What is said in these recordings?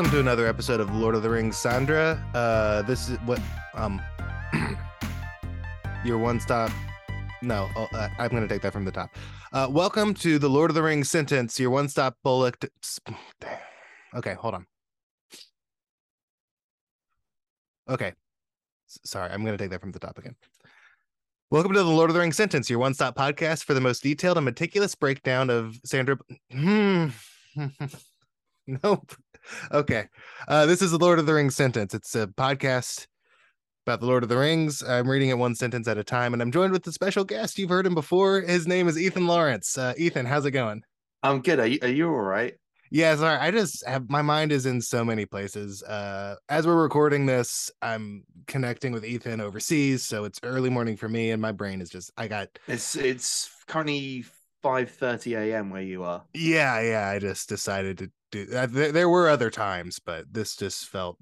welcome to another episode of Lord of the Rings, Sandra. Uh, this is what um, your one-stop. No, oh, uh, I'm going to take that from the top. Uh, welcome to the Lord of the Rings sentence, your one-stop bullock. t- Damn. Okay, hold on. Okay, S- sorry, I'm going to take that from the top again. Welcome to the Lord of the Rings sentence, your one-stop podcast for the most detailed and meticulous breakdown of Sandra. Hmm. nope. Okay. Uh, this is the Lord of the Rings sentence. It's a podcast about the Lord of the Rings. I'm reading it one sentence at a time, and I'm joined with a special guest. You've heard him before. His name is Ethan Lawrence. Uh, Ethan, how's it going? I'm good. Are you, are you all right? Yeah, sorry. I just have my mind is in so many places. Uh, as we're recording this, I'm connecting with Ethan overseas, so it's early morning for me, and my brain is just. I got It's it's currently 5:30 a.m. where you are. yeah, yeah. I just decided to do. Uh, there, there were other times, but this just felt.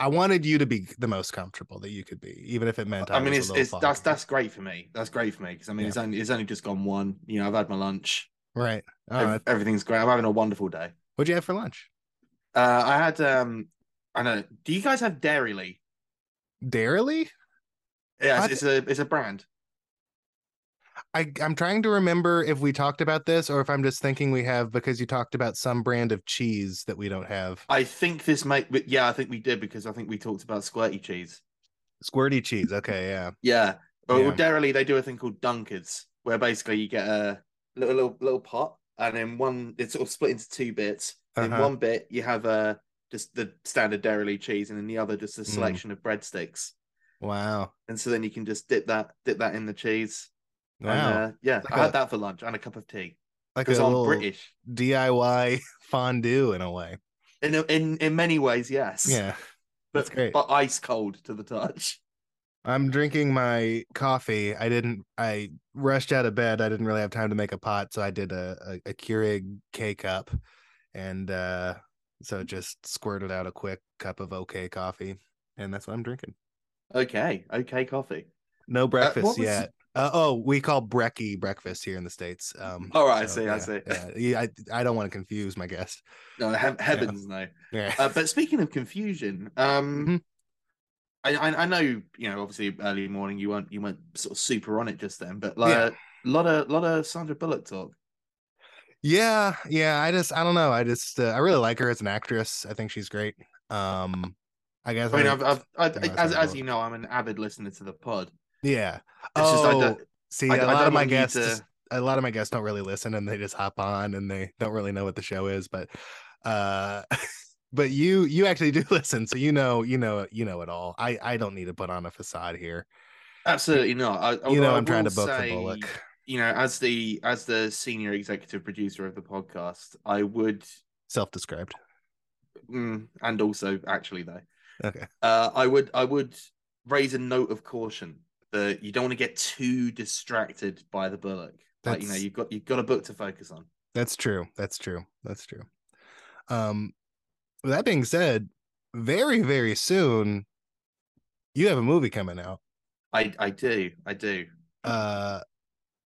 I wanted you to be the most comfortable that you could be, even if it meant. I, I mean, was it's it's that's that's great for me. That's great for me because I mean, Yeah. it's only it's only just gone one. You know, I've had my lunch. right. Oh, Everything's great. I'm having a wonderful day. what'd you have for lunch? Uh, I had um, I know. Do you guys have Dairylea? Dairylea? Yeah, it's, it's a it's a brand. I I'm trying to remember if we talked about this or if I'm just thinking we have because you talked about some brand of cheese that we don't have. I think this might. but Yeah, I think we did because I think we talked about squirty cheese. Squirty cheese. Okay, yeah. Yeah. Well, Yeah. Dairylea, they do a thing called Dunkers, where basically you get a little little, little pot, and then one it's sort of split into two bits. In Uh-huh. one bit, you have uh, just the standard Dairylea cheese, and in the other, just a Mm. selection of breadsticks. Wow. And so then you can just dip that dip that in the cheese. Wow. And, uh, yeah, Like I a- had that for lunch and a cup of tea like a because I'm little British. DIY fondue in a way. In in in many ways, yes. Yeah. but, that's great. But ice cold to the touch. I'm drinking my coffee. I didn't. I rushed out of bed. I didn't really have time to make a pot, so I did a a, a Keurig K cup, and uh, so just squirted out a quick cup of OK coffee, and that's what I'm drinking. Okay, okay, coffee. No breakfast was- yet. Uh, oh, we call brekkie breakfast here in the states. Um, All right, I so, see, I see. yeah. Yeah, I I don't want to confuse my guest. No, he- heavens no. Yeah. Uh, but speaking of confusion, um, Mhm. I, I I know you know obviously early morning you weren't you weren't sort of super on it just then, but like Yeah. a lot of lot of Sandra Bullock talk. Yeah, yeah. I just I don't know. I just uh, I really like her as an actress. I think she's great. Um, I guess I mean, I- I've, I've I, Yeah, as as you know, I'm an avid listener to the pod. Yeah. It's just I Oh, don't, see, I- a I lot of my guests, to- a lot of my guests don't really listen, and they just hop on, and they don't really know what the show is. But, uh, but you you actually do listen, so you know you know you know it all. I I don't need to put on a facade here. absolutely not. I, You know I I'm trying to book say, the Bullock. You know, as the as the senior executive producer of the podcast, I would, Self-described. mm, and also actually though, Okay. uh, I would I would raise a note of caution that you don't want to get too distracted by the Bullock. Like you know, you've got you've got a book to focus on. That's true. That's true. That's true. Um, with that being said, very very soon, you have a movie coming out. I I do I do. Uh,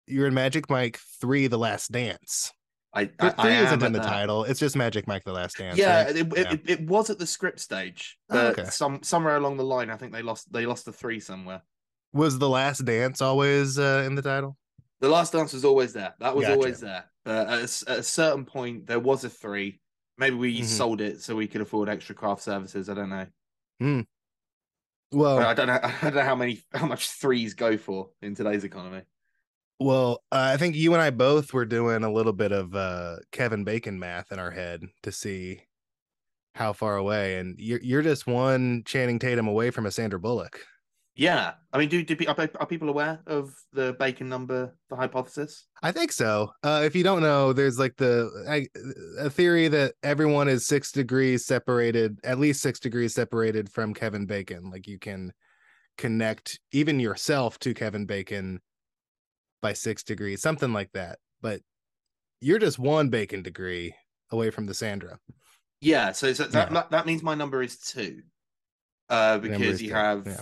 you're in Magic Mike Three: The Last Dance. I Three I, I isn't in the that. title. It's just Magic Mike: The Last Dance. Yeah, right? it, it, Yeah. It, it was at the script stage, Oh, okay. some somewhere along the line, I think they lost they lost the three somewhere. Was The Last Dance always uh, in the title? The last dance was always there. That was Gotcha. always there. But at a, at a certain point, there was a three. Maybe we Mhm. sold it so we could afford extra craft services. I don't know. Well, I don't know. I don't know how many how much threes go for in today's economy. well, uh, I think you and I both were doing a little bit of uh, Kevin Bacon math in our head to see how far away, and you're you're just one Channing Tatum away from a Sandra Bullock. Yeah, I mean, do, do are, are people aware of the bacon number, the hypothesis? I think so. Uh, if you don't know, there's like the I, a theory that everyone is six degrees separated, at least six degrees separated from Kevin Bacon. Like you can connect even yourself to Kevin Bacon by six degrees, something like that. But you're just one Bacon degree away from the Sandra. Yeah, so, so that, Yeah. that means my number is two, uh, because is you two, have yeah.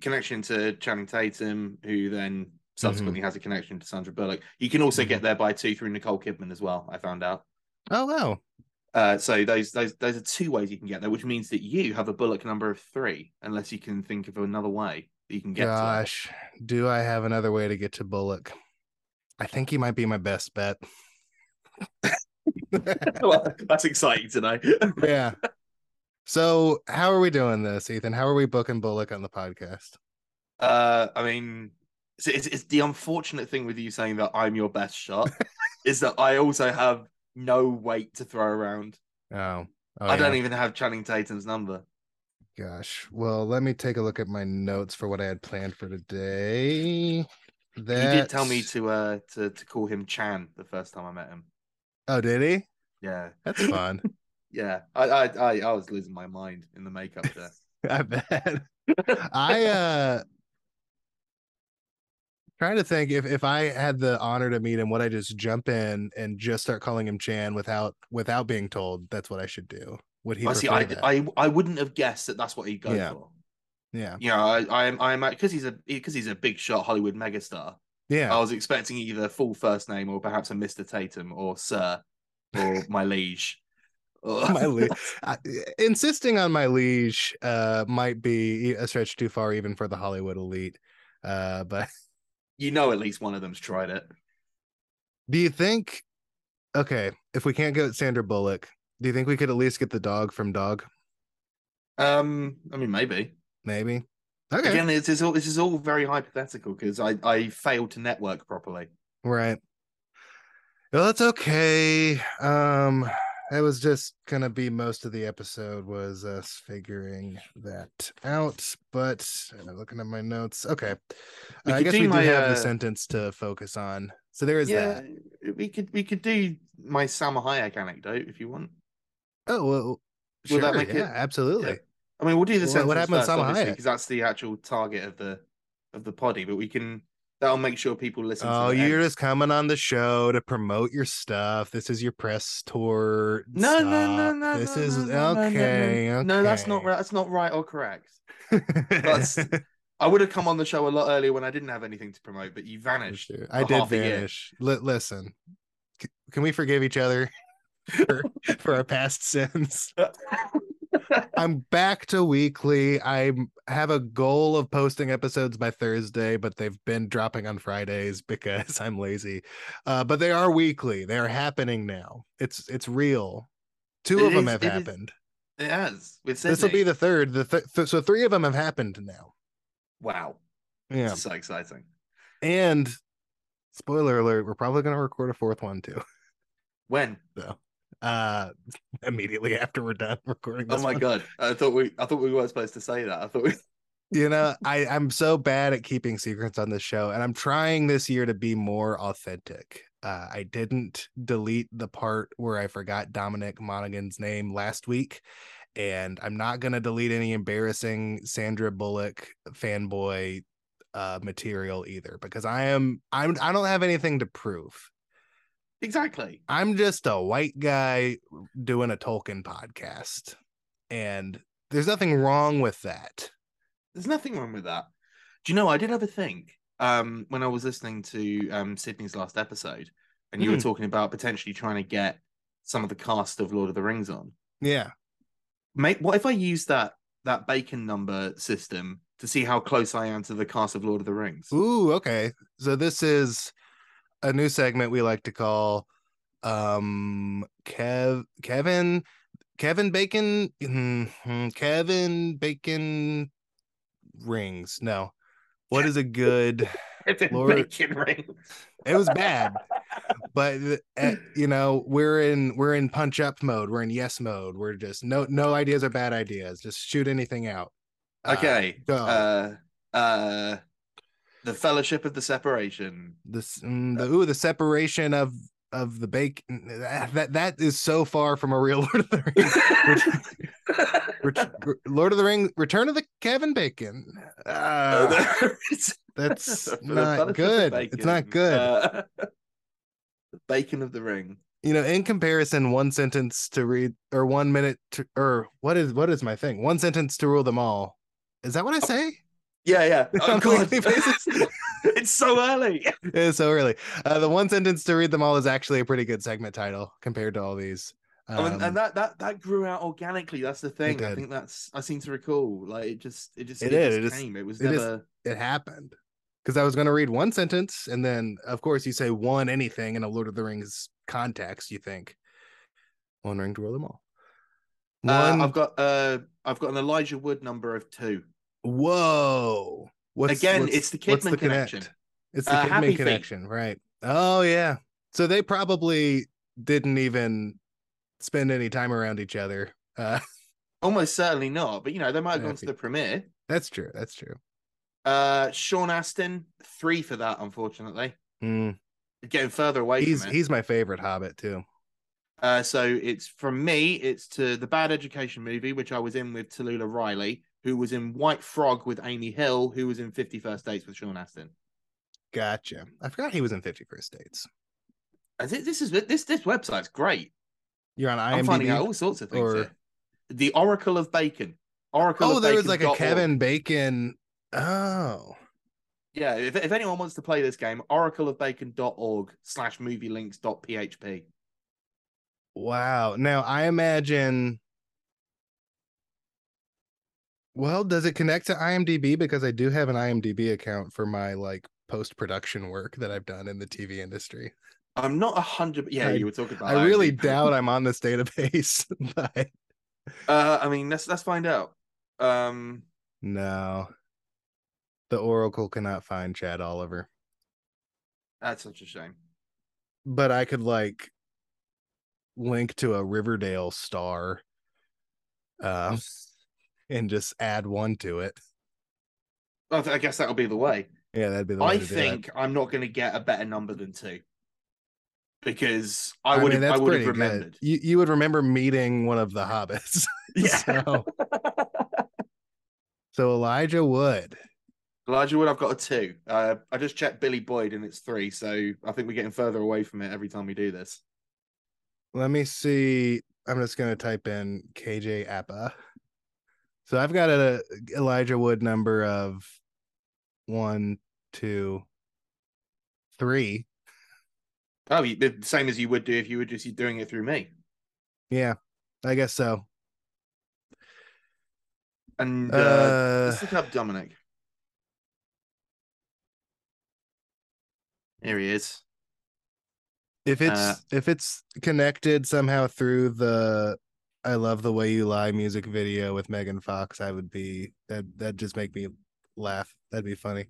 Connection to Channing Tatum, who then subsequently Mm-hmm. has a connection to Sandra Bullock. You can also get there by two through Nicole Kidman as well. I found out. Oh wow. Uh, so those those those are two ways you can get there, which means that you have a Bullock number of three, unless you can think of another way that you can get. To. Gosh, do I have another way to get to Bullock? I think he might be my best bet. well, that's exciting to know. yeah. So, how are we doing this, Ethan? How are we booking Bullock on the podcast? Uh, I mean, it's, it's, it's the unfortunate thing with you saying that I'm your best shot is that I also have no weight to throw around. Oh, oh I don't even have Channing Tatum's number. Gosh. Well, let me take a look at my notes for what I had planned for today. That He did tell me to uh to to call him Chan the first time I met him. Oh, did he? Yeah, That's fun. yeah. I I I, I was losing my mind in the makeup there. I bet. I uh trying to think if if I had the honor to meet him, would I just jump in and just start calling him Chan without without being told that's what I should do? Would he I see. I, that? I I wouldn't have guessed that that's what he'd go Yeah. for. yeah. You know, I I'm I'm because he's a because he's a big shot Hollywood megastar. Yeah. I was expecting either full first name or perhaps a Mr. Tatum or Sir or my liege. My liege. I, insisting on my liege uh might be a stretch too far even for the Hollywood elite. Uh but you know, at least one of them's tried it. do you think okay, if we can't get Sandra Bullock, do you think we could at least get the dog from dog? Um, I mean, maybe. Maybe. Okay. Again, this is all this is all very hypothetical because I I failed to network properly. Right. Well, that's okay. Um, that was just gonna be most of the episode was us figuring that out. But uh, looking at my notes, okay. Uh, I guess we do my, have uh, the sentence to focus on. So there is yeah, that. we could we could do my Salma Hayek anecdote if you want. Oh well, Will sure, that make yeah, it- absolutely. I mean, we'll do the What- sentence what happened with first, Salma obviously, Hayek? because that's the actual target of the of the poddy. But we can that'll make sure people listen. Oh, you're end. just coming on the show to promote your stuff. This is your press tour. no, no, no, no. This no, is no, no, no, no, okay. No, no, that's not right. That's not right or correct. That's- I would have come on the show a lot earlier when I didn't have anything to promote, but you vanished. I did half a year. vanish. Li- listen, c- can we forgive each other for, for our past sins? I'm back to weekly. I have a goal of posting episodes by Thursday, but they've been dropping on Fridays because I'm lazy. Uh, but they are weekly. They are happening now. It's it's real. Two It of them have it is- happened. It has. This will be the third. The th- th- so three of them have happened now. wow. Yeah, is so exciting. and spoiler alert: we're probably going to record a fourth one too. When? uh immediately after we're done recording Oh my one. god! I thought we I thought we weren't supposed to say that. I thought we. you know i i'm so bad at keeping secrets on this show and i'm trying this year to be more authentic uh i didn't delete the part where i forgot dominic monaghan's name last week and i'm not going to delete any embarrassing sandra bullock fanboy uh material either because i am i'm i don't have anything to prove Exactly. I'm just a white guy doing a Tolkien podcast. And there's nothing wrong with that. There's nothing wrong with that. Do you know? I did have a think um, when I was listening to um, Sydney's last episode, and you were Mhm. talking about potentially trying to get some of the cast of Lord of the Rings on. Yeah. Mate, what if I use that that bacon number system to see how close I am to the cast of Lord of the Rings? Ooh, okay. So this is a new segment we like to call um Kev Kevin Kevin Bacon mhm, Kevin Bacon rings. No. What is a good Lord- bacon ring. it was bad. but uh, you know we're in we're in punch up mode we're in yes mode we're just no no ideas are bad ideas just shoot anything out Uh, Okay. go. Uh, uh, the Fellowship of the Separation. this mm, the ooh the separation of of the bacon that that, that is so far from a real lord of the rings Ret- Lord of the Rings, Return of the Kevin Bacon. Uh, that's not good. It's not good. Uh, the Bacon of the Ring. you know, in comparison, one sentence to read or one minute to or what is what is my thing? One sentence to rule them all. Is that what I say? Yeah, yeah. Oh, On God. weekly basis? it's so early. It's so early. Uh, the one sentence to read them all is actually a pretty good segment title compared to all these. Um, and that that that grew out organically. That's the thing. I think that's I seem to recall. Like it just it just It it, just It is- came. It was it is- never. it happened because I was going to read one sentence, and then of course you say one anything in a Lord of the Rings context. You think one ring to rule them all. Uh, I've got uh I've got an Elijah Wood number of two. Whoa. What's, Again, what's- it's the Kidman connect? connection. It's the Uh, Kidman connection, right? Oh yeah. So they probably didn't even spend any time around each other. Uh, Almost certainly not, but you know they might have gone to the premiere. that's true. That's true. Uh, Sean Astin three for that. Unfortunately, Mm, getting further away he's from it. he's my favorite Hobbit too. Uh, so it's from me. It's to the Bad Education movie, which I was in with Tallulah Riley, who was in White Frog with Amy Hill, who was in Fifty First Dates with Sean Astin. Gotcha. I forgot he was in Fifty First Dates. And thi- This is this this website's great. You're on I'm finding out all sorts of things or- here. The Oracle of Bacon. Oracle. Oh, of there was like a. Kevin Bacon. Oh, Yeah, if, if anyone wants to play this game, oracleofbacon.org slash movielinks.php. wow. Now I imagine. Well, does it connect to IMDb? Because I do have an IMDb account for my like post production work that I've done in the TV industry. I'm not a hundred. Yeah, I- you were talking about. I really doubt I'm on this database, but Uh, I mean, let's let's find out. Um, no. The Oracle cannot find Chad Oliver. that's such a shame. But I could like link to a Riverdale star um and just add one to it. I guess that'll be the way. Yeah, that'd be the way I to think I'm not going to get a better number than two because I I would mean, have I would have remembered. You you would remember meeting one of the hobbits. Yeah. so, so Elijah Wood. Elijah Wood, I've got a two. Uh, I just checked Billy Boyd and it's three, so I think we're getting further away from it every time we do this. Let me see. I'm just gonna type in KJ Apa. So I've got a Elijah Wood number of one, two, three. Oh, the same as you would do if you were just doing it through me. Yeah, I guess so. And uh, Uh, let's look up Dominic. Here he is. if it's uh, if it's connected somehow through the I love the way you lie music video with Megan Fox, I would be that that just make me laugh. That'd be funny.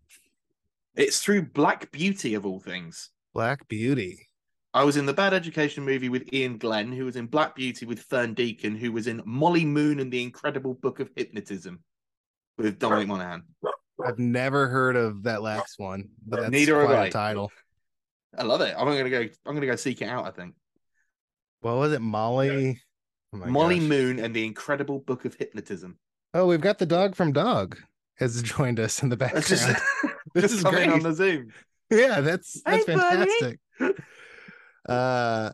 It's through Black Beauty of all things. Black Beauty. I was in the Bad Education movie with Iain Glen, who was in Black Beauty with Fern Deacon, who was in Molly Moon and the Incredible Book of Hypnotism with Dominic Monaghan. I've never heard of that last one, but that's Neither have I. title. I love it. I'm gonna go. I'm gonna go seek it out. I think What was it? Molly. Oh Molly gosh. Moon and the Incredible Book of Hypnotism. Oh, we've got the dog from Dog has joined us in the That's background. just, This just is coming great. on the Zoom. yeah, that's that's Hey, buddy. fantastic. uh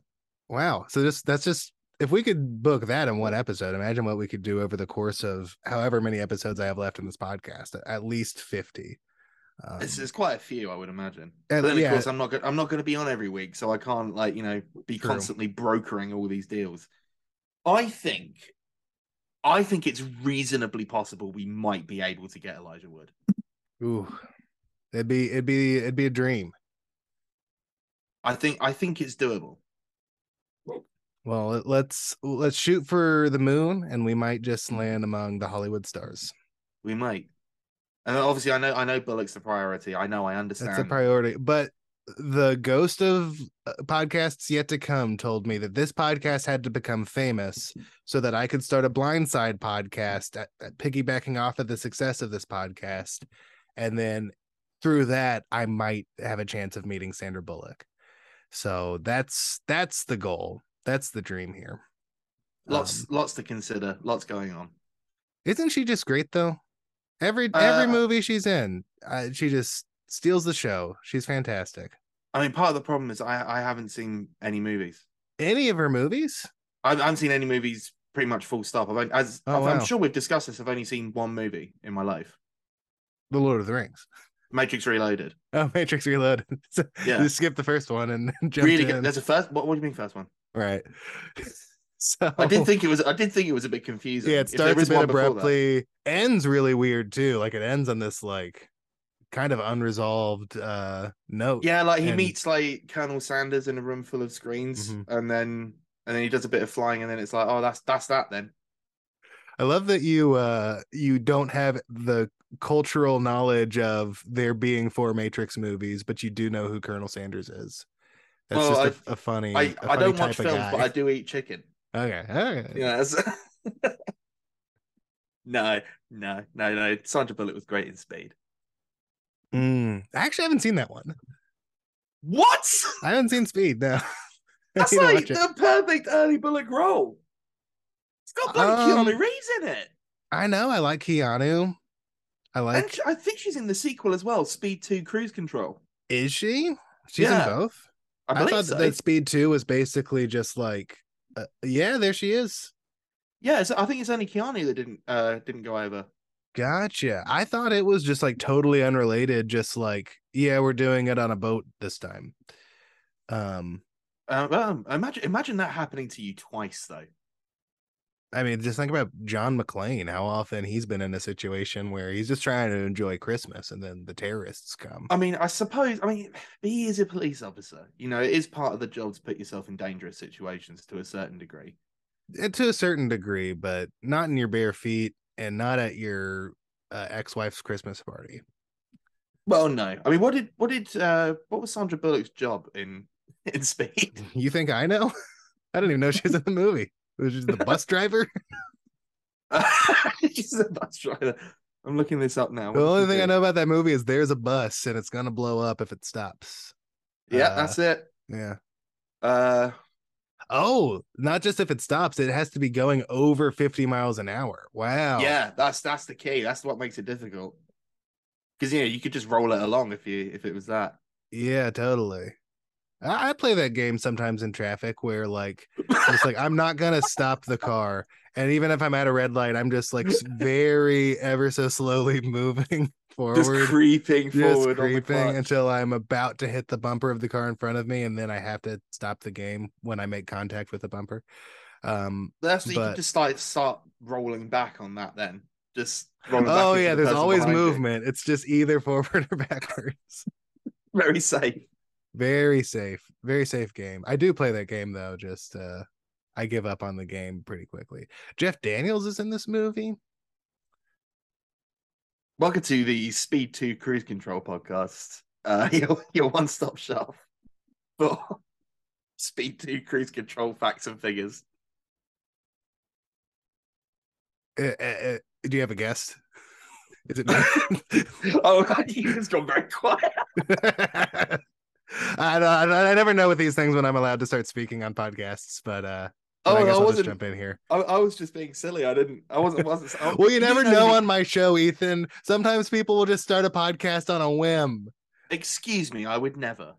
wow. So just that's just if we could book that in one episode, imagine what we could do over the course of however many episodes I have left in this podcast. At least 50. Um, It's, it's quite a few, I would imagine. and But then, of yeah, course, I'm not. Go- I'm not going to be on every week, so I can't, like, you know, be True. constantly brokering all these deals. I think, I think it's reasonably possible we might be able to get Elijah Wood. ooh, it'd be it'd be it'd be a dream. I think. I think it's doable. Well, let- let's let's shoot for the moon and we might just land among the Hollywood stars. We might. And obviously, I know. I know Bullock's the priority. I know. I understand. That's a priority. But the ghost of uh, podcasts yet to come told me that this podcast had to become famous so that I could start a blindside podcast at, at piggybacking off of the success of this podcast. And then through that, I might have a chance of meeting Sandra Bullock. So that's that's the goal. That's the dream here. Lots. Um, lots to consider. Lots going on. isn't she just great though? Every every Uh, movie she's in, uh, she just steals the show. She's fantastic. I mean, part of the problem is I. I haven't seen any movies. Any of her movies? I I haven't seen any movies. Pretty much full stop. I've only, as Oh, I'm wow. sure we've discussed this. I've only seen one movie in my life. The Lord of the Rings. Matrix Reloaded. Oh, Matrix Reloaded. So Yeah. Just skip the first one and jump really in. good. There's a first. What, what do you mean first one? Right. So I did think it was. I did think it was a bit confusing. yeah, it starts a bit one before that- abruptly, ends really weird too. Like it ends on this like kind of unresolved uh note. Yeah, like he and- meets like Colonel Sanders in a room full of screens, Mhm. and then and then he does a bit of flying, and then it's like, oh, that's that's that then. I love that you uh you don't have the cultural knowledge of there being four Matrix movies, but you do know who Colonel Sanders is. That's Well, just a, a funny. I a I funny don't type watch films, guy. but I do eat chicken. Okay, okay. Yeah. that's- no, no, no, no. Sandra Bullock was great in Speed. Mm, I actually haven't seen that one. What? I haven't seen Speed. No, That's like watch it. the perfect early Bullock role. It's got bloody Um, Keanu Reeves in it. I know. I like Keanu. I and like. she- I think she's in the sequel as well, Speed 2 Cruise Control. Is she? She's Yeah, in both. I I, thought so. that Speed Two was basically just like, uh, yeah, there she is. Yeah, so I think it's only Keanu that didn't uh didn't go over. Gotcha. I thought it was just like totally unrelated. Just like, yeah, we're doing it on a boat this time. Um, well, imagine imagine that happening to you twice though. I mean, just think about John McClane. How often he's been in a situation where he's just trying to enjoy Christmas, and then the terrorists come. I mean, I suppose. I mean, he is a police officer. You know, it is part of the job to put yourself in dangerous situations to a certain degree. Uh, to a certain degree, but not in your bare feet and not at your uh, ex-wife's Christmas party. Well, no. I mean, what did what did uh what was Sandra Bullock's job in in Speed? You think I know? I didn't even know she was in the movie. Was she the bus driver? She's a bus driver. I'm looking this up now. the only thing I know about that movie is there's a bus and it's gonna blow up if it stops. Yeah, uh, that's it. Yeah. Uh, Oh, not just if it stops, it has to be going over 50 miles an hour. Wow. yeah, that's that's the key. That's what makes it difficult. Because you know you could just roll it along if you if it was that. Yeah, totally. I, I play that game sometimes in traffic where like it's like I'm not gonna stop the car. And even if I'm at a red light, I'm just like very ever so slowly moving just forward. creeping just forward creeping until I'm about to hit the bumper of the car in front of me, and then I have to stop the game when I make contact with the bumper. Um, That's you but- could just like start rolling back on that then. Just oh yeah, the there's always you. movement. It's just either forward or backwards. Very safe. very safe, very safe game. I do play that game though. Just uh, I give up on the game pretty quickly. Jeff Daniels is in this movie. Welcome to the Speed 2 Cruise Control podcast. Uh, your, your one stop shop for Speed 2 Cruise Control facts and figures. Uh, uh, uh, do you have a guest? Is it me? oh, you just gone very quiet. I, I don't- I never know with these things when I'm allowed to start speaking on podcasts, but uh, but Oh, I I guess just wasn't. jump in here. I, I was just being silly. I didn't. I wasn't. wasn't I, Well, you never know on my show, Ethan. Sometimes people will just start a podcast on a whim. Excuse me. I would never.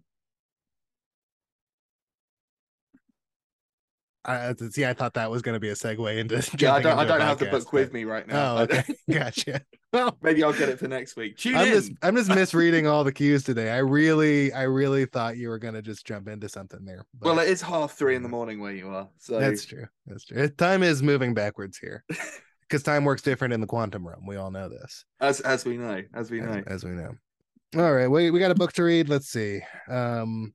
I, see, I thought that was going to be a segue into. Yeah, I don't. I don't have the book with me right now. Oh, okay, gotcha. Well, Maybe I'll get it for next week. Tune I'm in. just I'm just misreading all the cues today. I really I really thought you were gonna just jump into something there. Well, it is half three in the morning where you are. So that's true. That's true. Time is moving backwards here because time works different in the quantum realm. We all know this, as as we know, as we as, know, as we know. All right, we we got a book to read. Let's see. Um,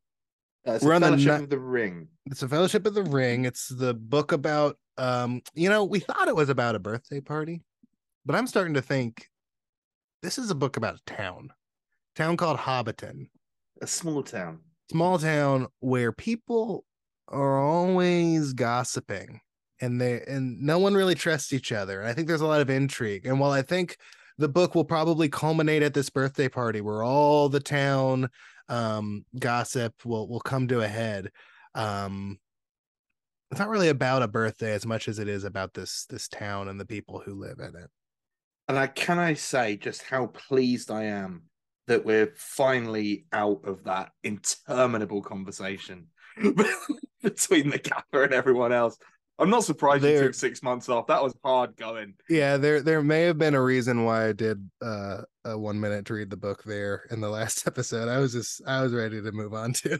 uh, it's we're a on the Fellowship ni- of the Ring. it's a Fellowship of the Ring. It's the book about um, you know, we thought it was about a birthday party, but I'm starting to think this is a book about a town, town called Hobbiton. A small town. small town where people are always gossiping and they and no one really trusts each other and i think there's a lot of intrigue and while i think the book will probably culminate at this birthday party where all the town um gossip will will come to a head um it's not really about a birthday as much as it is about this this town and the people who live in it And I can I say just how pleased I am that we're finally out of that interminable conversation between the gaffer and everyone else. I'm not surprised you took six months off. That was hard going. yeah there there may have been a reason why i did uh a one minute to read the book there in the last episode i was just i was ready to move on to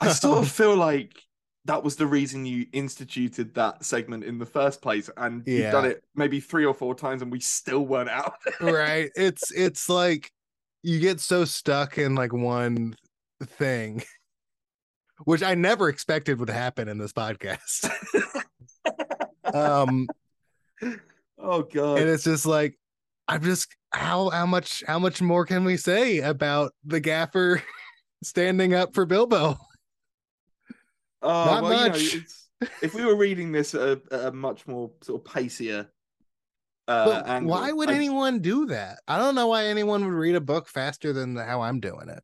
I sort of feel like that was the reason you instituted that segment in the first place, and Yeah. you've done it maybe three or four times, and we still weren't out. right it's it's like you get so stuck in like one thing which i never expected would happen in this podcast um oh god! and it's just like i'm just how how much how much more can we say about the gaffer standing up for bilbo Oh, Not well, you know, much. if we were reading this at a, at a much more sort of pacier uh, angle, why would I- anyone do that i don't know why anyone would read a book faster than how i'm doing it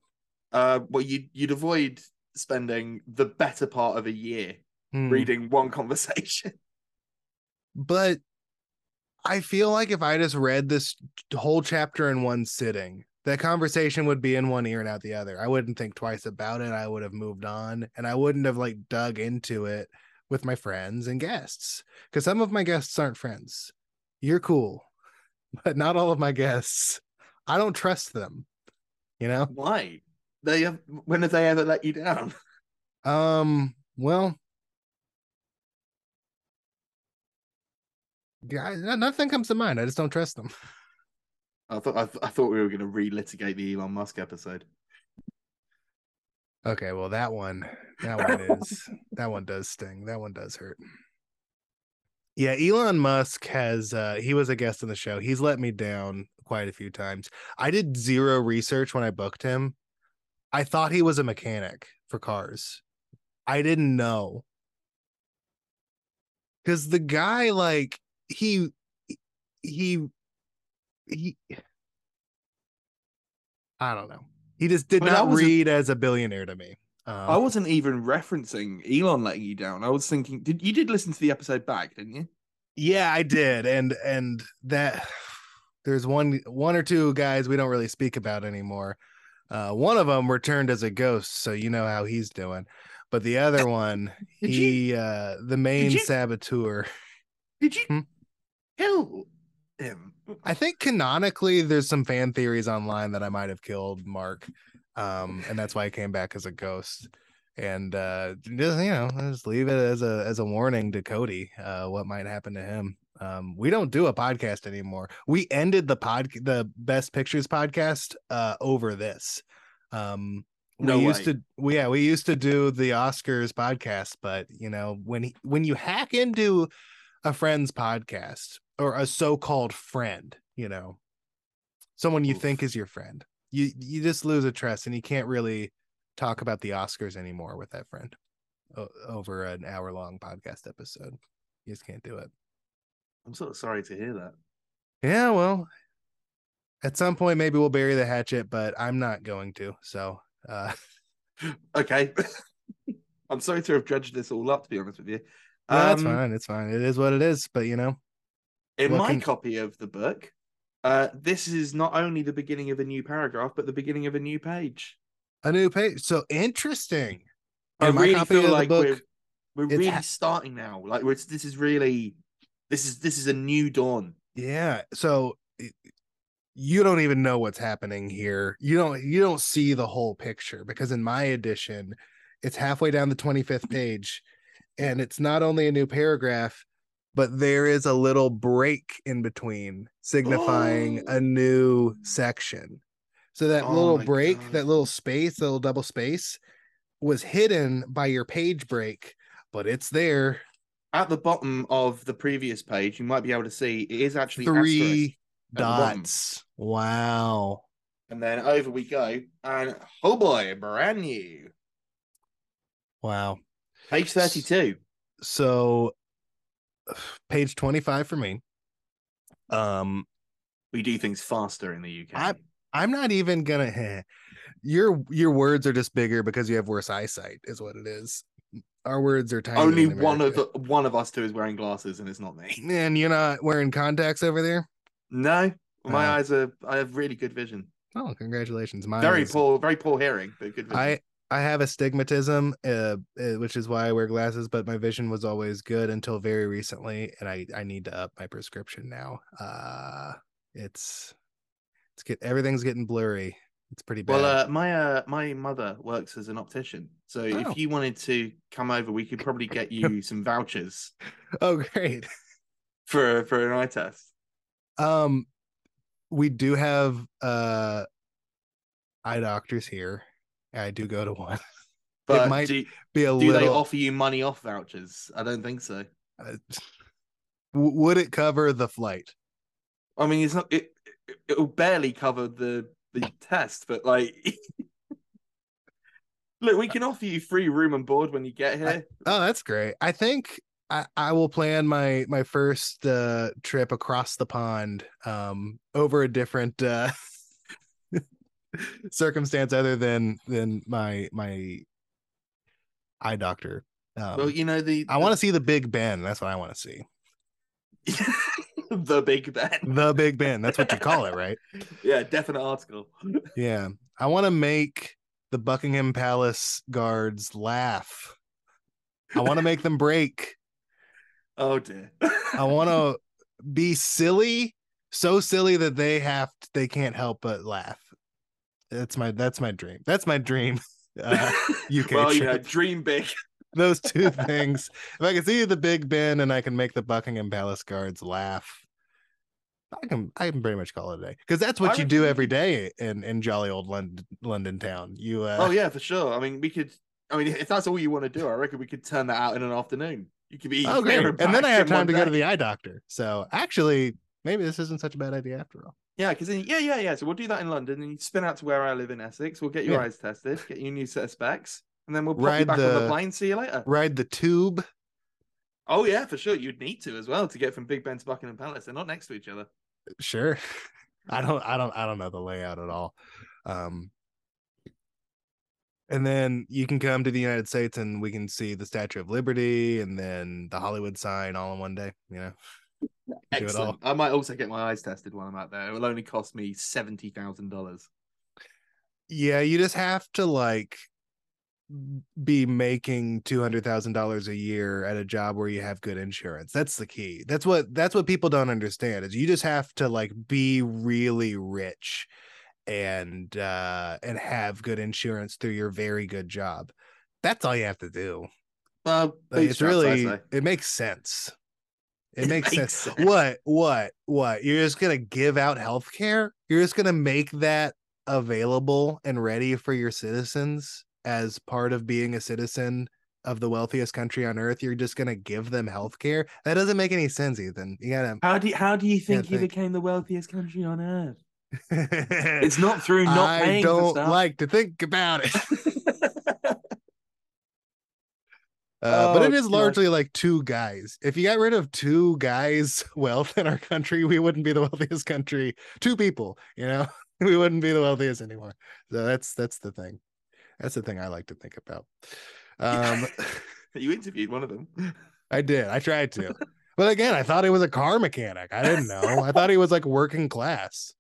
Uh, well, you'd you'd avoid spending the better part of a year Hmm. reading one conversation. But I feel like if I just read this whole chapter in one sitting, that conversation would be in one ear and out the other. I wouldn't think twice about it. I would have moved on and I wouldn't have like dug into it with my friends and guests because some of my guests aren't friends. You're cool, but not all of my guests. I don't trust them, you know? Why? They have. When have they ever let you down? Um, well, yeah, nothing comes to mind. I just don't trust them. I thought I, th- I thought we were going to relitigate the Elon Musk episode. Okay, well that one that one is that one does sting. That one does hurt. Yeah, Elon Musk has uh he was a guest on the show. He's let me down quite a few times. I did zero research when I booked him. I thought he was a mechanic for cars. I didn't know. Cuz the guy like he he he I don't know. He just did But not read as a billionaire to me. Um, I wasn't even referencing Elon letting you down. I was thinking, did you did listen to the episode back, didn't you? Yeah, I did, and and that there's one one or two guys we don't really speak about anymore. Uh, one of them returned as a ghost, so you know how he's doing. But the other one, Did he uh the main you- saboteur. Did you Hmm? Kill him? I think canonically there's some fan theories online that I might have killed Mark. Um, and that's why I came back as a ghost. And uh just you know, just leave it as a as a warning to Cody, uh, what might happen to him. Um, we don't do a podcast anymore. We ended the pod the best pictures podcast uh over this. Um we No used to we, yeah, we used to do the Oscars podcast, but you know, when he, when you hack into a friend's podcast or a so-called friend, you know, someone you Oof. think is your friend, you you just lose a trust and you can't really talk about the Oscars anymore with that friend o- over an hour-long podcast episode. You just can't do it. I'm sort of sorry to hear that. Yeah, well, at some point maybe we'll bury the hatchet, but I'm not going to. So, uh Okay. I'm sorry to have dredged this all up, to be honest with you. no, that's Um, fine. It's fine. It is what it is, but you know, In my copy of the book, uh, this is not only the beginning of a new paragraph, but the beginning of a new page. a new page. So interesting. I In my really copy feel like book, we're we're really ha- starting now. Like we're, this is really this is this is a new dawn. Yeah. So you don't even know what's happening here. You don't you don't see the whole picture because in my edition, it's halfway down the 25th page and it's not only a new paragraph, but there is a little break in between signifying a oh. new section. So that Oh little break, God. that little space, that little double space was hidden by your page break, but it's there. At the bottom of the previous page, you might be able to see it is actually. Three at the bottom. dots. Wow. And then over we go, and oh boy, brand new Wow. page thirty-two. So page 25 for me. Um We do things faster in the UK. I- I'm not even gonna your your words are just bigger because you have worse eyesight, is what it is. Our words are tiny. Only one of the one of us two is wearing glasses, and it's not me. and you're not wearing contacts over there. No, my Oh. eyes are. I have really good vision. Oh, congratulations! Mine Very is- poor, very poor hearing, but good vision. I I have astigmatism, uh, uh, which is why I wear glasses. But my vision was always good until very recently, and I I need to up my prescription now. Uh, it's it's get everything's getting blurry. It's pretty bad. Well, uh, my uh, my mother works as an optician, so Oh. if you wanted to come over, we could probably get you some vouchers oh, great. for for an eye test. Um, we do have uh eye doctors here. I do go to one. But it might do, Be a little. do little. they offer you money off vouchers? I don't think so. uh, would it cover the flight? I mean, it's not. It it- it'll barely cover the the test, but like, look, we can offer you free room and board when you get here. Oh, that's great. I think I, I will plan my my first uh trip across the pond um over a different uh circumstance other than than my my eye doctor. Um, well, you know the. I want to see the Big Ben. That's what I want to see. the Big Ben. The Big Ben. That's what you call it, right? Yeah, definite article. Yeah. I want to make the Buckingham Palace guards laugh. I want to make them break. Oh dear. I want to be silly, so silly that they have to, they can't help but laugh. That's my that's my dream. That's my dream. Uh, UK well, trip. dream big. Those two things. If I can see the Big Ben and I can make the Buckingham Palace guards laugh, I can I can pretty much call it a day because that's what I you do every day in in jolly old London London town. You uh, Oh yeah, for sure. I mean, we could. I mean, if that's all you want to do, I reckon we could turn that out in an afternoon. You could be. oh great, here and then I have time to go to the eye doctor. So actually, maybe this isn't such a bad idea after all. Yeah, because yeah, yeah, yeah. So we'll do that in London, and you spin out to where I live in Essex. We'll get your Yeah. eyes tested, get you a new set of specs, and then we'll pop you Ride back on the the- plane. See you later. Ride the tube. Oh yeah, for sure. You'd need to as well to get from Big Ben to Buckingham Palace. They're not next to each other. Sure. I don't I don't I don't know the layout at all. Um and then you can come to the United States and we can see the Statue of Liberty and then the Hollywood sign all in one day, you know. Do it all. Excellent. I might also get my eyes tested while I'm out there. It will only cost me seventy thousand dollars. Yeah, you just have to like be making two hundred thousand dollars a year at a job where you have good insurance. That's the key. That's what that's what people don't understand is you just have to like be really rich and uh and have good insurance through your very good job. That's all you have to do. Well, Like, it's really it makes sense. It, It makes, makes sense. sense. What? What? What? You're just gonna give out health care? You're just gonna make that available and ready for your citizens as part of being a citizen of the wealthiest country on earth. You're just gonna give them health care? That doesn't make any sense, Ethan. You gotta How do you, how do you think think. you became the wealthiest country on earth? it's not through not I paying don't for stuff. like to think about it. Uh, but Oh, it is God. largely like two guys. If you got rid of two guys' wealth in our country, we wouldn't be the wealthiest country. Two people, you know, we wouldn't be the wealthiest anymore. So that's that's the thing. That's the thing I like to think about. Um, you interviewed one of them. I did. I tried to, but again, I thought he was a car mechanic. I didn't know. I thought he was like working class.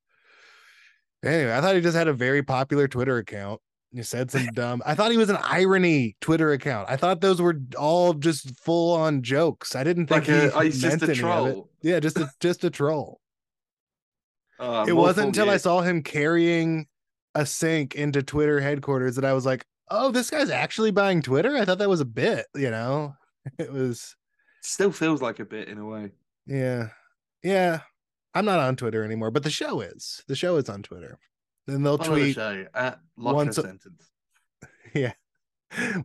Anyway, I thought he just had a very popular Twitter account. He said some dumb. I thought he was an irony Twitter account. I thought those were all just full on jokes. I didn't think Like a, he he's just meant a any of it. troll. Yeah, just a just a troll. Oh, it wasn't until I saw him carrying a sink into Twitter headquarters that I was like, "Oh, this guy's actually buying Twitter." I thought that was a bit. You know, it was. Still feels like a bit in a way. Yeah. Yeah. I'm not on Twitter anymore, but the show is. The show is on Twitter. Then they'll Follow the tweet show at once a- Sentence. Yeah,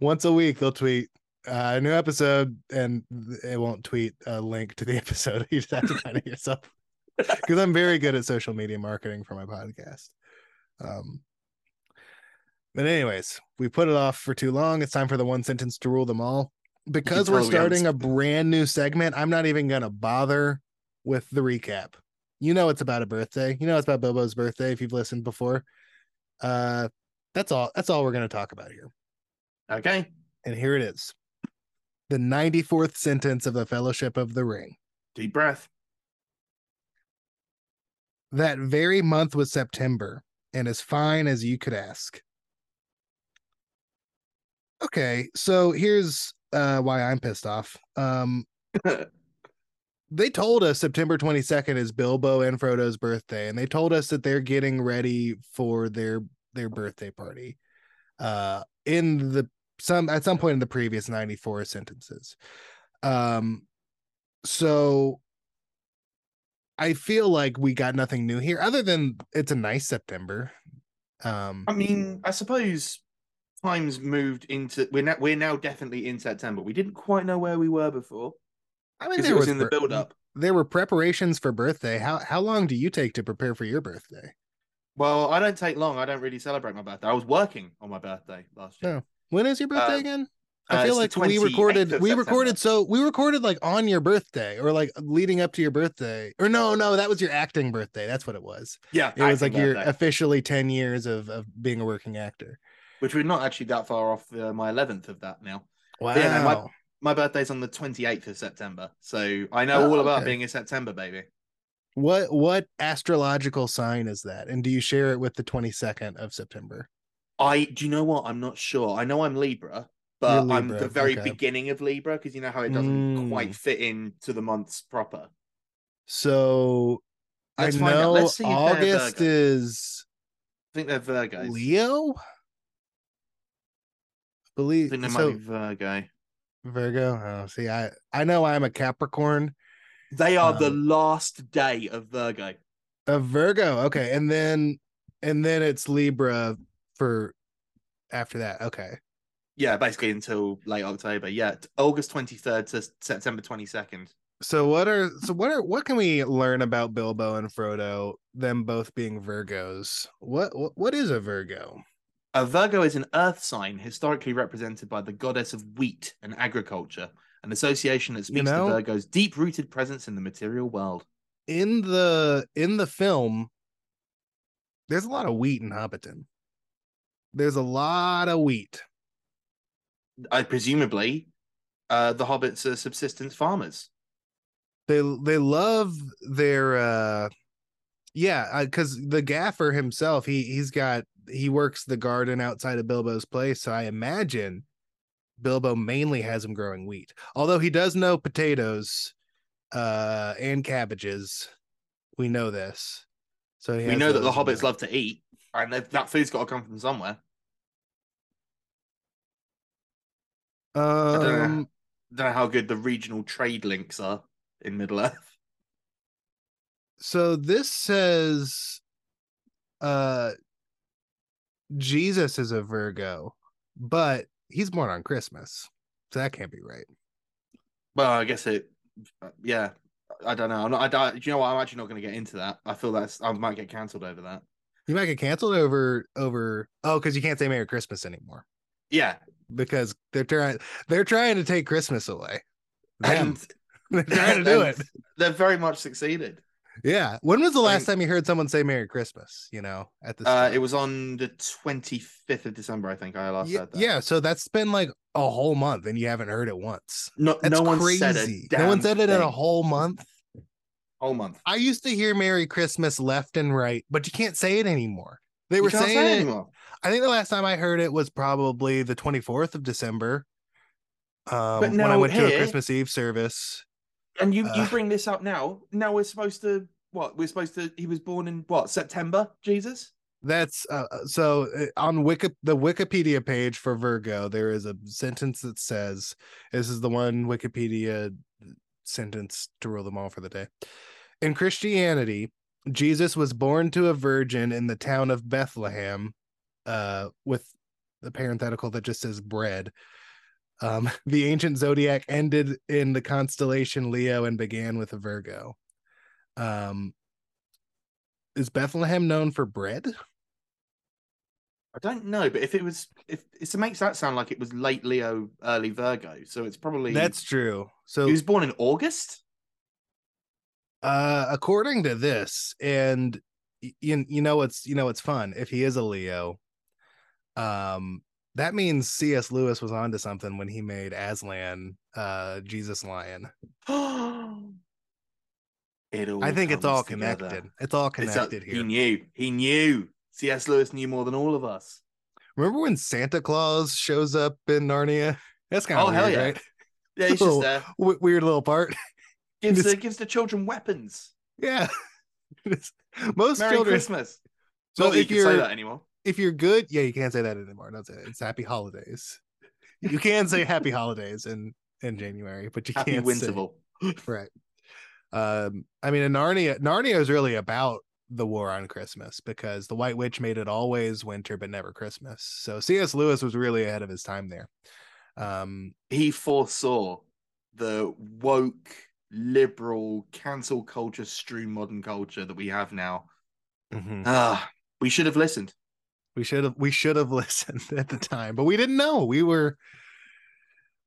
once a week. They'll tweet uh, a new episode and it won't tweet a link to the episode. You just have to find it yourself. Because I'm very good at social media marketing for my podcast. Um, but anyways, we put it off for too long. It's time for the one sentence to rule them all. Because we're we starting a brand new segment, I'm not even gonna bother with the recap. You know it's about a birthday. You know it's about Bilbo's birthday if you've listened before. Uh that's all that's all we're gonna talk about here. Okay. And here it is. The 94th sentence of the Fellowship of the Ring. Deep breath. That very month was September, and as fine as you could ask. Okay, so here's uh why I'm pissed off. Um they told us September 22nd is Bilbo and Frodo's birthday, and they told us that they're getting ready for their their birthday party uh in the some at some point in the previous 94 sentences. Um so i feel like we got nothing new here other than it's a nice september. Um I mean, I suppose times moved into we're now we're now definitely in September. We didn't quite know where we were before i mean there it was was in the build up. there were preparations for birthday how how long do you take to prepare for your birthday Well, I don't take long. I don't really celebrate my birthday. I was working on my birthday last year. Oh, when is your birthday Um, again uh, I feel it's like we recorded we September. recorded so we recorded like on your birthday or like leading up to your birthday or no no that was your acting birthday that's what it was Yeah, it was like your birthday, officially 10 years of of being a working actor which we're not actually that far off uh, my eleventh of that now. wow yeah, no, my- My birthday's on the twenty eighth of September, so I know Oh, all about okay. being a September, baby. what what astrological sign is that and do you share it with the 22nd of september I do you know what? I'm not sure. I know I'm Libra, but You're I'm the very okay. beginning of Libra because you know how it doesn't Mm. quite fit into the months proper. so Let's i know august is I think they're Virgos. leo I believe think they so might be Virgo. Virgo oh see i i know i'm a capricorn They are the Um, last day of Virgo. Of Virgo. Okay. And then and then it's Libra for after that. Okay. Yeah, basically until late October. Yeah, August 23rd to September 22nd. So what are so what are what can we learn about Bilbo and Frodo, them both being Virgos? What what, what is a Virgo? A Virgo is an earth sign historically represented by the goddess of wheat and agriculture, an association that speaks know- to Virgo's deep rooted presence in the material world. In the in the film, there's a lot of wheat in Hobbiton. There's a lot of wheat. I presumably, uh, the hobbits are subsistence farmers. They they love their uh yeah, because the gaffer himself, he he's got he works the garden outside of Bilbo's place, so I imagine Bilbo mainly has him growing wheat. Although he does know potatoes uh and cabbages. We know this. So he we know that the hobbits there. love to eat, and that food's got to come from somewhere. don't know. um don't know how good the regional trade links are in Middle Earth. So this says uh Jesus is a Virgo, but he's born on Christmas. So that can't be right. Well, I guess it. uh, Yeah, I don't know. I'm not. I don't, you know what? I'm actually not going to get into that. I feel that's I might get cancelled over that. You might get canceled over over oh, because you can't say Merry Christmas anymore. Yeah, Because they're trying they're trying to take Christmas away. Them. and they're trying to do it. They've very much succeeded. Yeah. When was the last time you heard someone say Merry Christmas? You know, at this Uh, it was on the 25th of December, I think. I last yeah, that. yeah, so that's been like a whole month and you haven't heard it once. no, That's no one crazy. said a no one said it in a whole month. whole month. I used to hear Merry Christmas left and right, but you can't say it anymore. They were saying say it. anymore. I think the last time I heard it was probably the 24th of December. Um, when I went to a Christmas Eve service. And you you Uh. bring this up now. Now we're supposed to what? We're supposed to. He was born in what? September. Jesus. That's uh, so uh, on Wiki, the Wikipedia page for Virgo, there is a sentence that says, "This is the one Wikipedia sentence to rule them all for the day." In Christianity, Jesus was born to a virgin in the town of Bethlehem, uh, with the parenthetical that just says bread. Um, the ancient zodiac ended in the constellation Leo and began with a Virgo. Um, is Bethlehem known for bread? I don't know, but if it was, if it makes that sound like it was late Leo, early Virgo, so it's probably That's true. So, He was born in August. uh, according to this, and you you know what's you know what's fun if he is a Leo, um, that means C.S. Lewis was onto something when he made Aslan, uh, Jesus Lion. it all I think it's comes all together. connected. It's all It's a- connected He knew. He knew. C.S. Lewis knew more than all of us. Remember when Santa Claus shows up in Narnia? That's kind of Oh, weird, hell yeah. right? Yeah, he's just there. W- weird little part. Gives the gives the children weapons. Yeah. Most Merry children. Christmas. So Not that you if can say you're that anymore. If you're good, yeah, you can't say that anymore. Say it. It's happy holidays. You can say happy holidays in in January, but you Happy can't say right. Um, I mean, in Narnia, Narnia is really about the war on Christmas because the White Witch made it always winter but never Christmas. So C.S. Lewis was really ahead of his time there. Um, He foresaw the woke, liberal, cancel culture strewn modern culture that we have now. mhm. Ah, we should have listened. We should have we should have listened at the time, but we didn't know. We were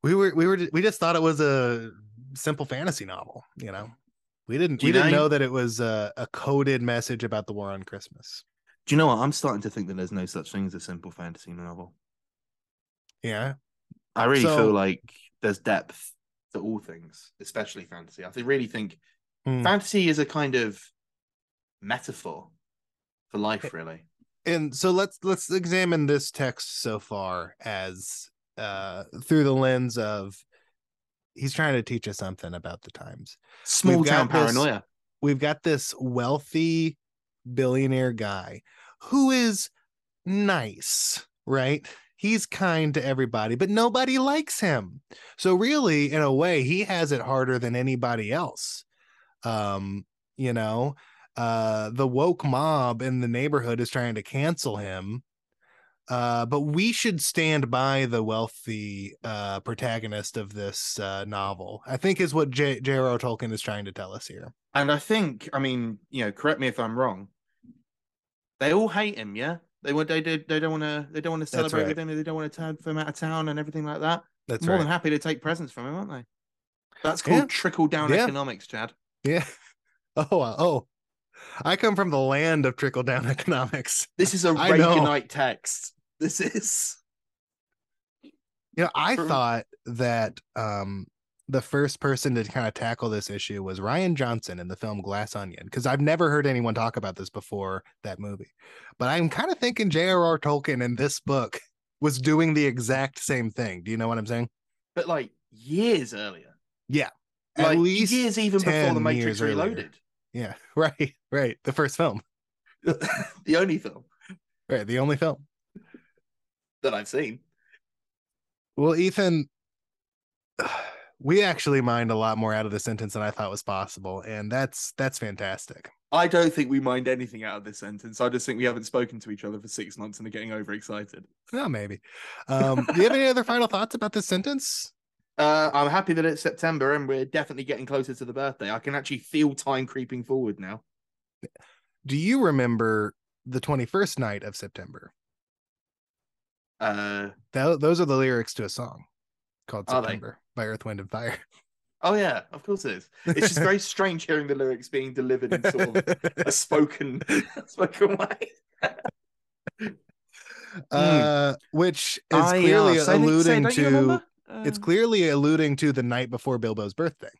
we were we were we just thought it was a simple fantasy novel, you know. We didn't we didn't know- know that it was a, a coded message about the war on Christmas. Do you know what? I'm starting to think that there's no such thing as a simple fantasy novel. Yeah. I really So- feel like there's depth to all things, especially fantasy. I really think Hmm. fantasy is a kind of metaphor for life, really. And so let's let's examine this text so far as uh through the lens of he's trying to teach us something about the times. Small We've town got this- paranoia. we've got this wealthy billionaire guy who is nice right? He's kind to everybody but nobody likes him. So really in a way he has it harder than anybody else. Um you know uh the woke mob in the neighborhood is trying to cancel him uh but we should stand by the wealthy uh protagonist of this uh novel i think is what J- j.r.r tolkien is trying to tell us here And I think, I mean, you know, correct me if I'm wrong. They all hate him, yeah. They want, they did, they don't want to, they don't want to celebrate right. with him. They don't want to turn him out of town and everything like that. that's More right than happy to take presents from him, aren't they? That's called Yeah. trickle down Yeah. economics, Chad. Yeah. Oh, uh, oh. I come from the land of trickle down economics. This is a. Reaganite text. This is. You know, I From- thought that um the first person to kind of tackle this issue was Rian Johnson in the film Glass Onion because I've never heard anyone talk about this before that movie. But I'm kind of thinking J.R.R. Tolkien in this book was doing the exact same thing. Do you know what I'm saying? But like years earlier. Yeah. Like At least years even before the Matrix years earlier. Yeah, right, right. The first film. the only film Right, the only film. that I've seen. Well, Ethan, we actually mined a lot more out of the sentence than I thought was possible, and that's that's fantastic. I don't think we mind anything out of this sentence. I just think we haven't spoken to each other for six months and are getting overexcited. Well, maybe. Um, do you have any other final thoughts about this sentence? Uh, I'm happy that it's September and we're definitely getting closer to the birthday. I can actually feel time creeping forward now. Do you remember the twenty-first night of September? Uh, Tho- those are the lyrics to a song called September by Earth, Wind, and Fire. oh yeah, of course it is. It's just very strange hearing the lyrics being delivered in sort of a spoken, spoken way. uh, which is I, uh, clearly say, alluding to. Remember? It's Uh, clearly alluding to the night before Bilbo's birthday.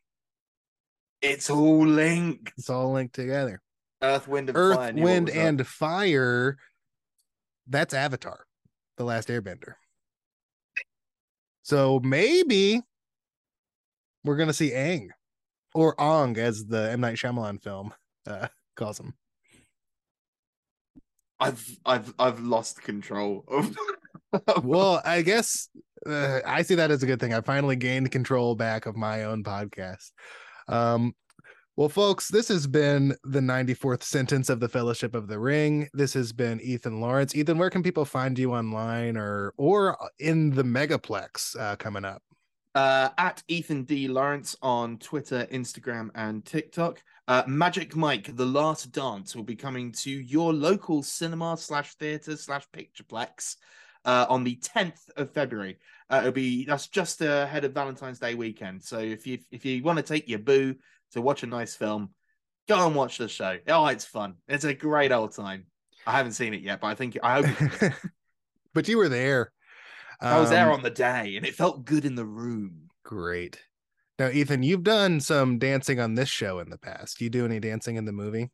It's all linked. It's all linked together. Earth, wind, and Earth, fire. Wind, was up. and Fire. That's Avatar, the last Airbender. So maybe we're gonna see Aang or Ong, as the M Night Shyamalan film uh, calls him. I've I've I've lost control of. of- Well, I guess uh, I see that as a good thing. I finally gained control back of my own podcast. Um, well, folks, this has been the 94th sentence of the Fellowship of the Ring. This has been Ethan Lawrence. Ethan, where can people find you online or or in the Megaplex uh, coming up? uh, at Ethan D Lawrence on Twitter, Instagram, and TikTok. Uh, Magic Mike, The Last Dance, will be coming to your local cinema slash theater slash pictureplex uh, on the 10th of February. Uh, it'll be that's just ahead of Valentine's Day weekend. So if you if you want to take your boo to watch a nice film, go and watch the show. Oh, it's fun. It's a great old time. I haven't seen it yet, but I think I hope but you were there. I was there Um, on the day, and it felt good in the room. Great. Now, Ethan, you've done some dancing on this show in the past. Do you do any dancing in the movie?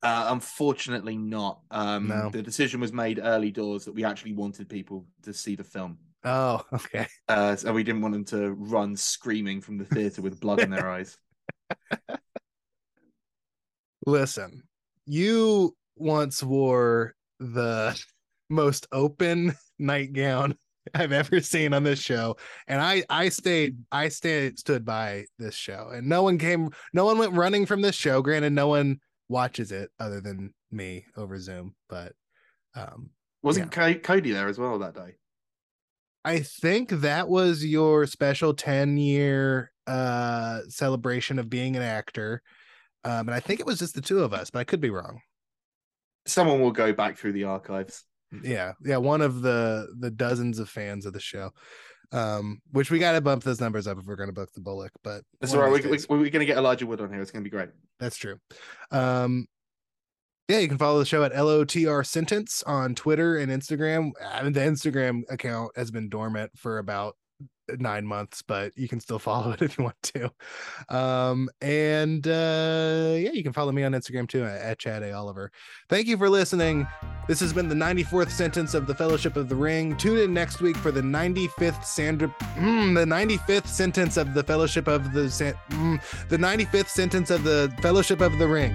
Uh, unfortunately, not. Um, No. The decision was made early doors that we actually wanted people to see the film. Oh, okay. Uh, so we didn't want them to run screaming from the theater with blood in their eyes. Listen, you once wore the most open nightgown I've ever seen on this show. And I I stayed I stayed stood by this show. And no one came no one went running from this show. Granted, no one watches it other than me over Zoom, but um wasn't yeah. Cody there as well that day? I think that was your special 10 year uh celebration of being an actor. Um, and I think it was just the two of us, but I could be wrong. Someone will go back through the archives. Yeah, yeah, one of the the dozens of fans of the show. Um, which we got to bump those numbers up if we're going to book the Bullock, but that's all right. We, we, we're going to get Elijah Wood on here. It's going to be great. That's true. Um, yeah, you can follow the show at LOTR Sentence on Twitter and Instagram. I mean, the Instagram account has been dormant for about nine months, but you can still follow it if you want to. Um, and uh, yeah, you can follow me on Instagram too at Chad A. Oliver. Thank you for listening. This has been the 94th sentence of the Fellowship of the Ring. Tune in next week for the 95th Sandra, mm, the 95th sentence of the Fellowship of the mm, the 95th sentence of the Fellowship of the Ring.